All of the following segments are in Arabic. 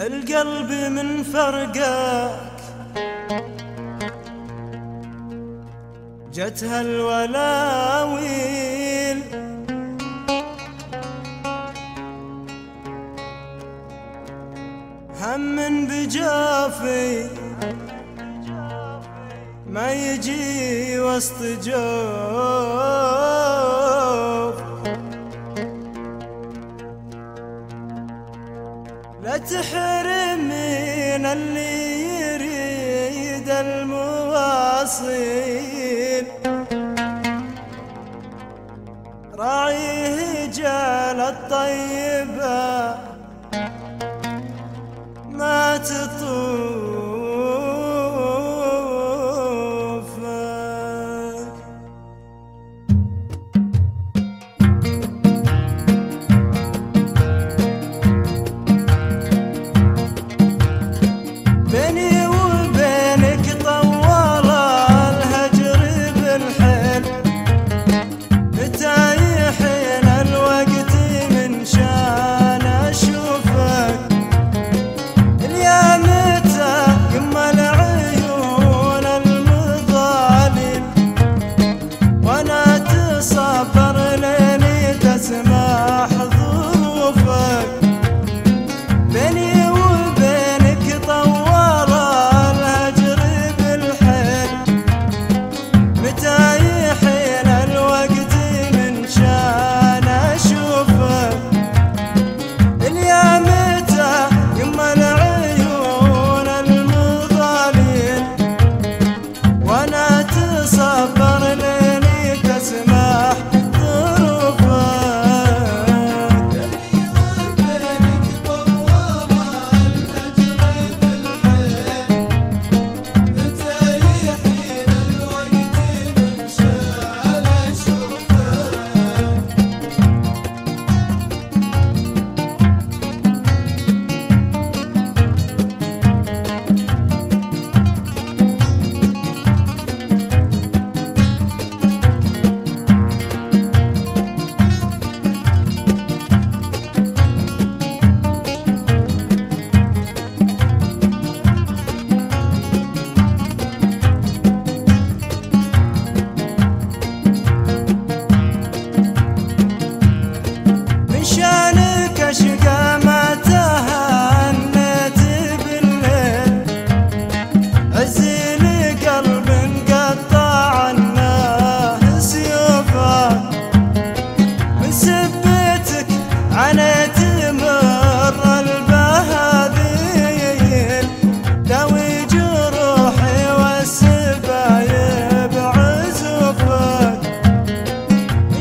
القلب من فرقك. جتها الولاويل. هم بجافي. ما يجي وسط جوف. لا تحرمين اللي يريد المواصيل. راعيه جال الطيبة ما تطول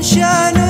sunshine.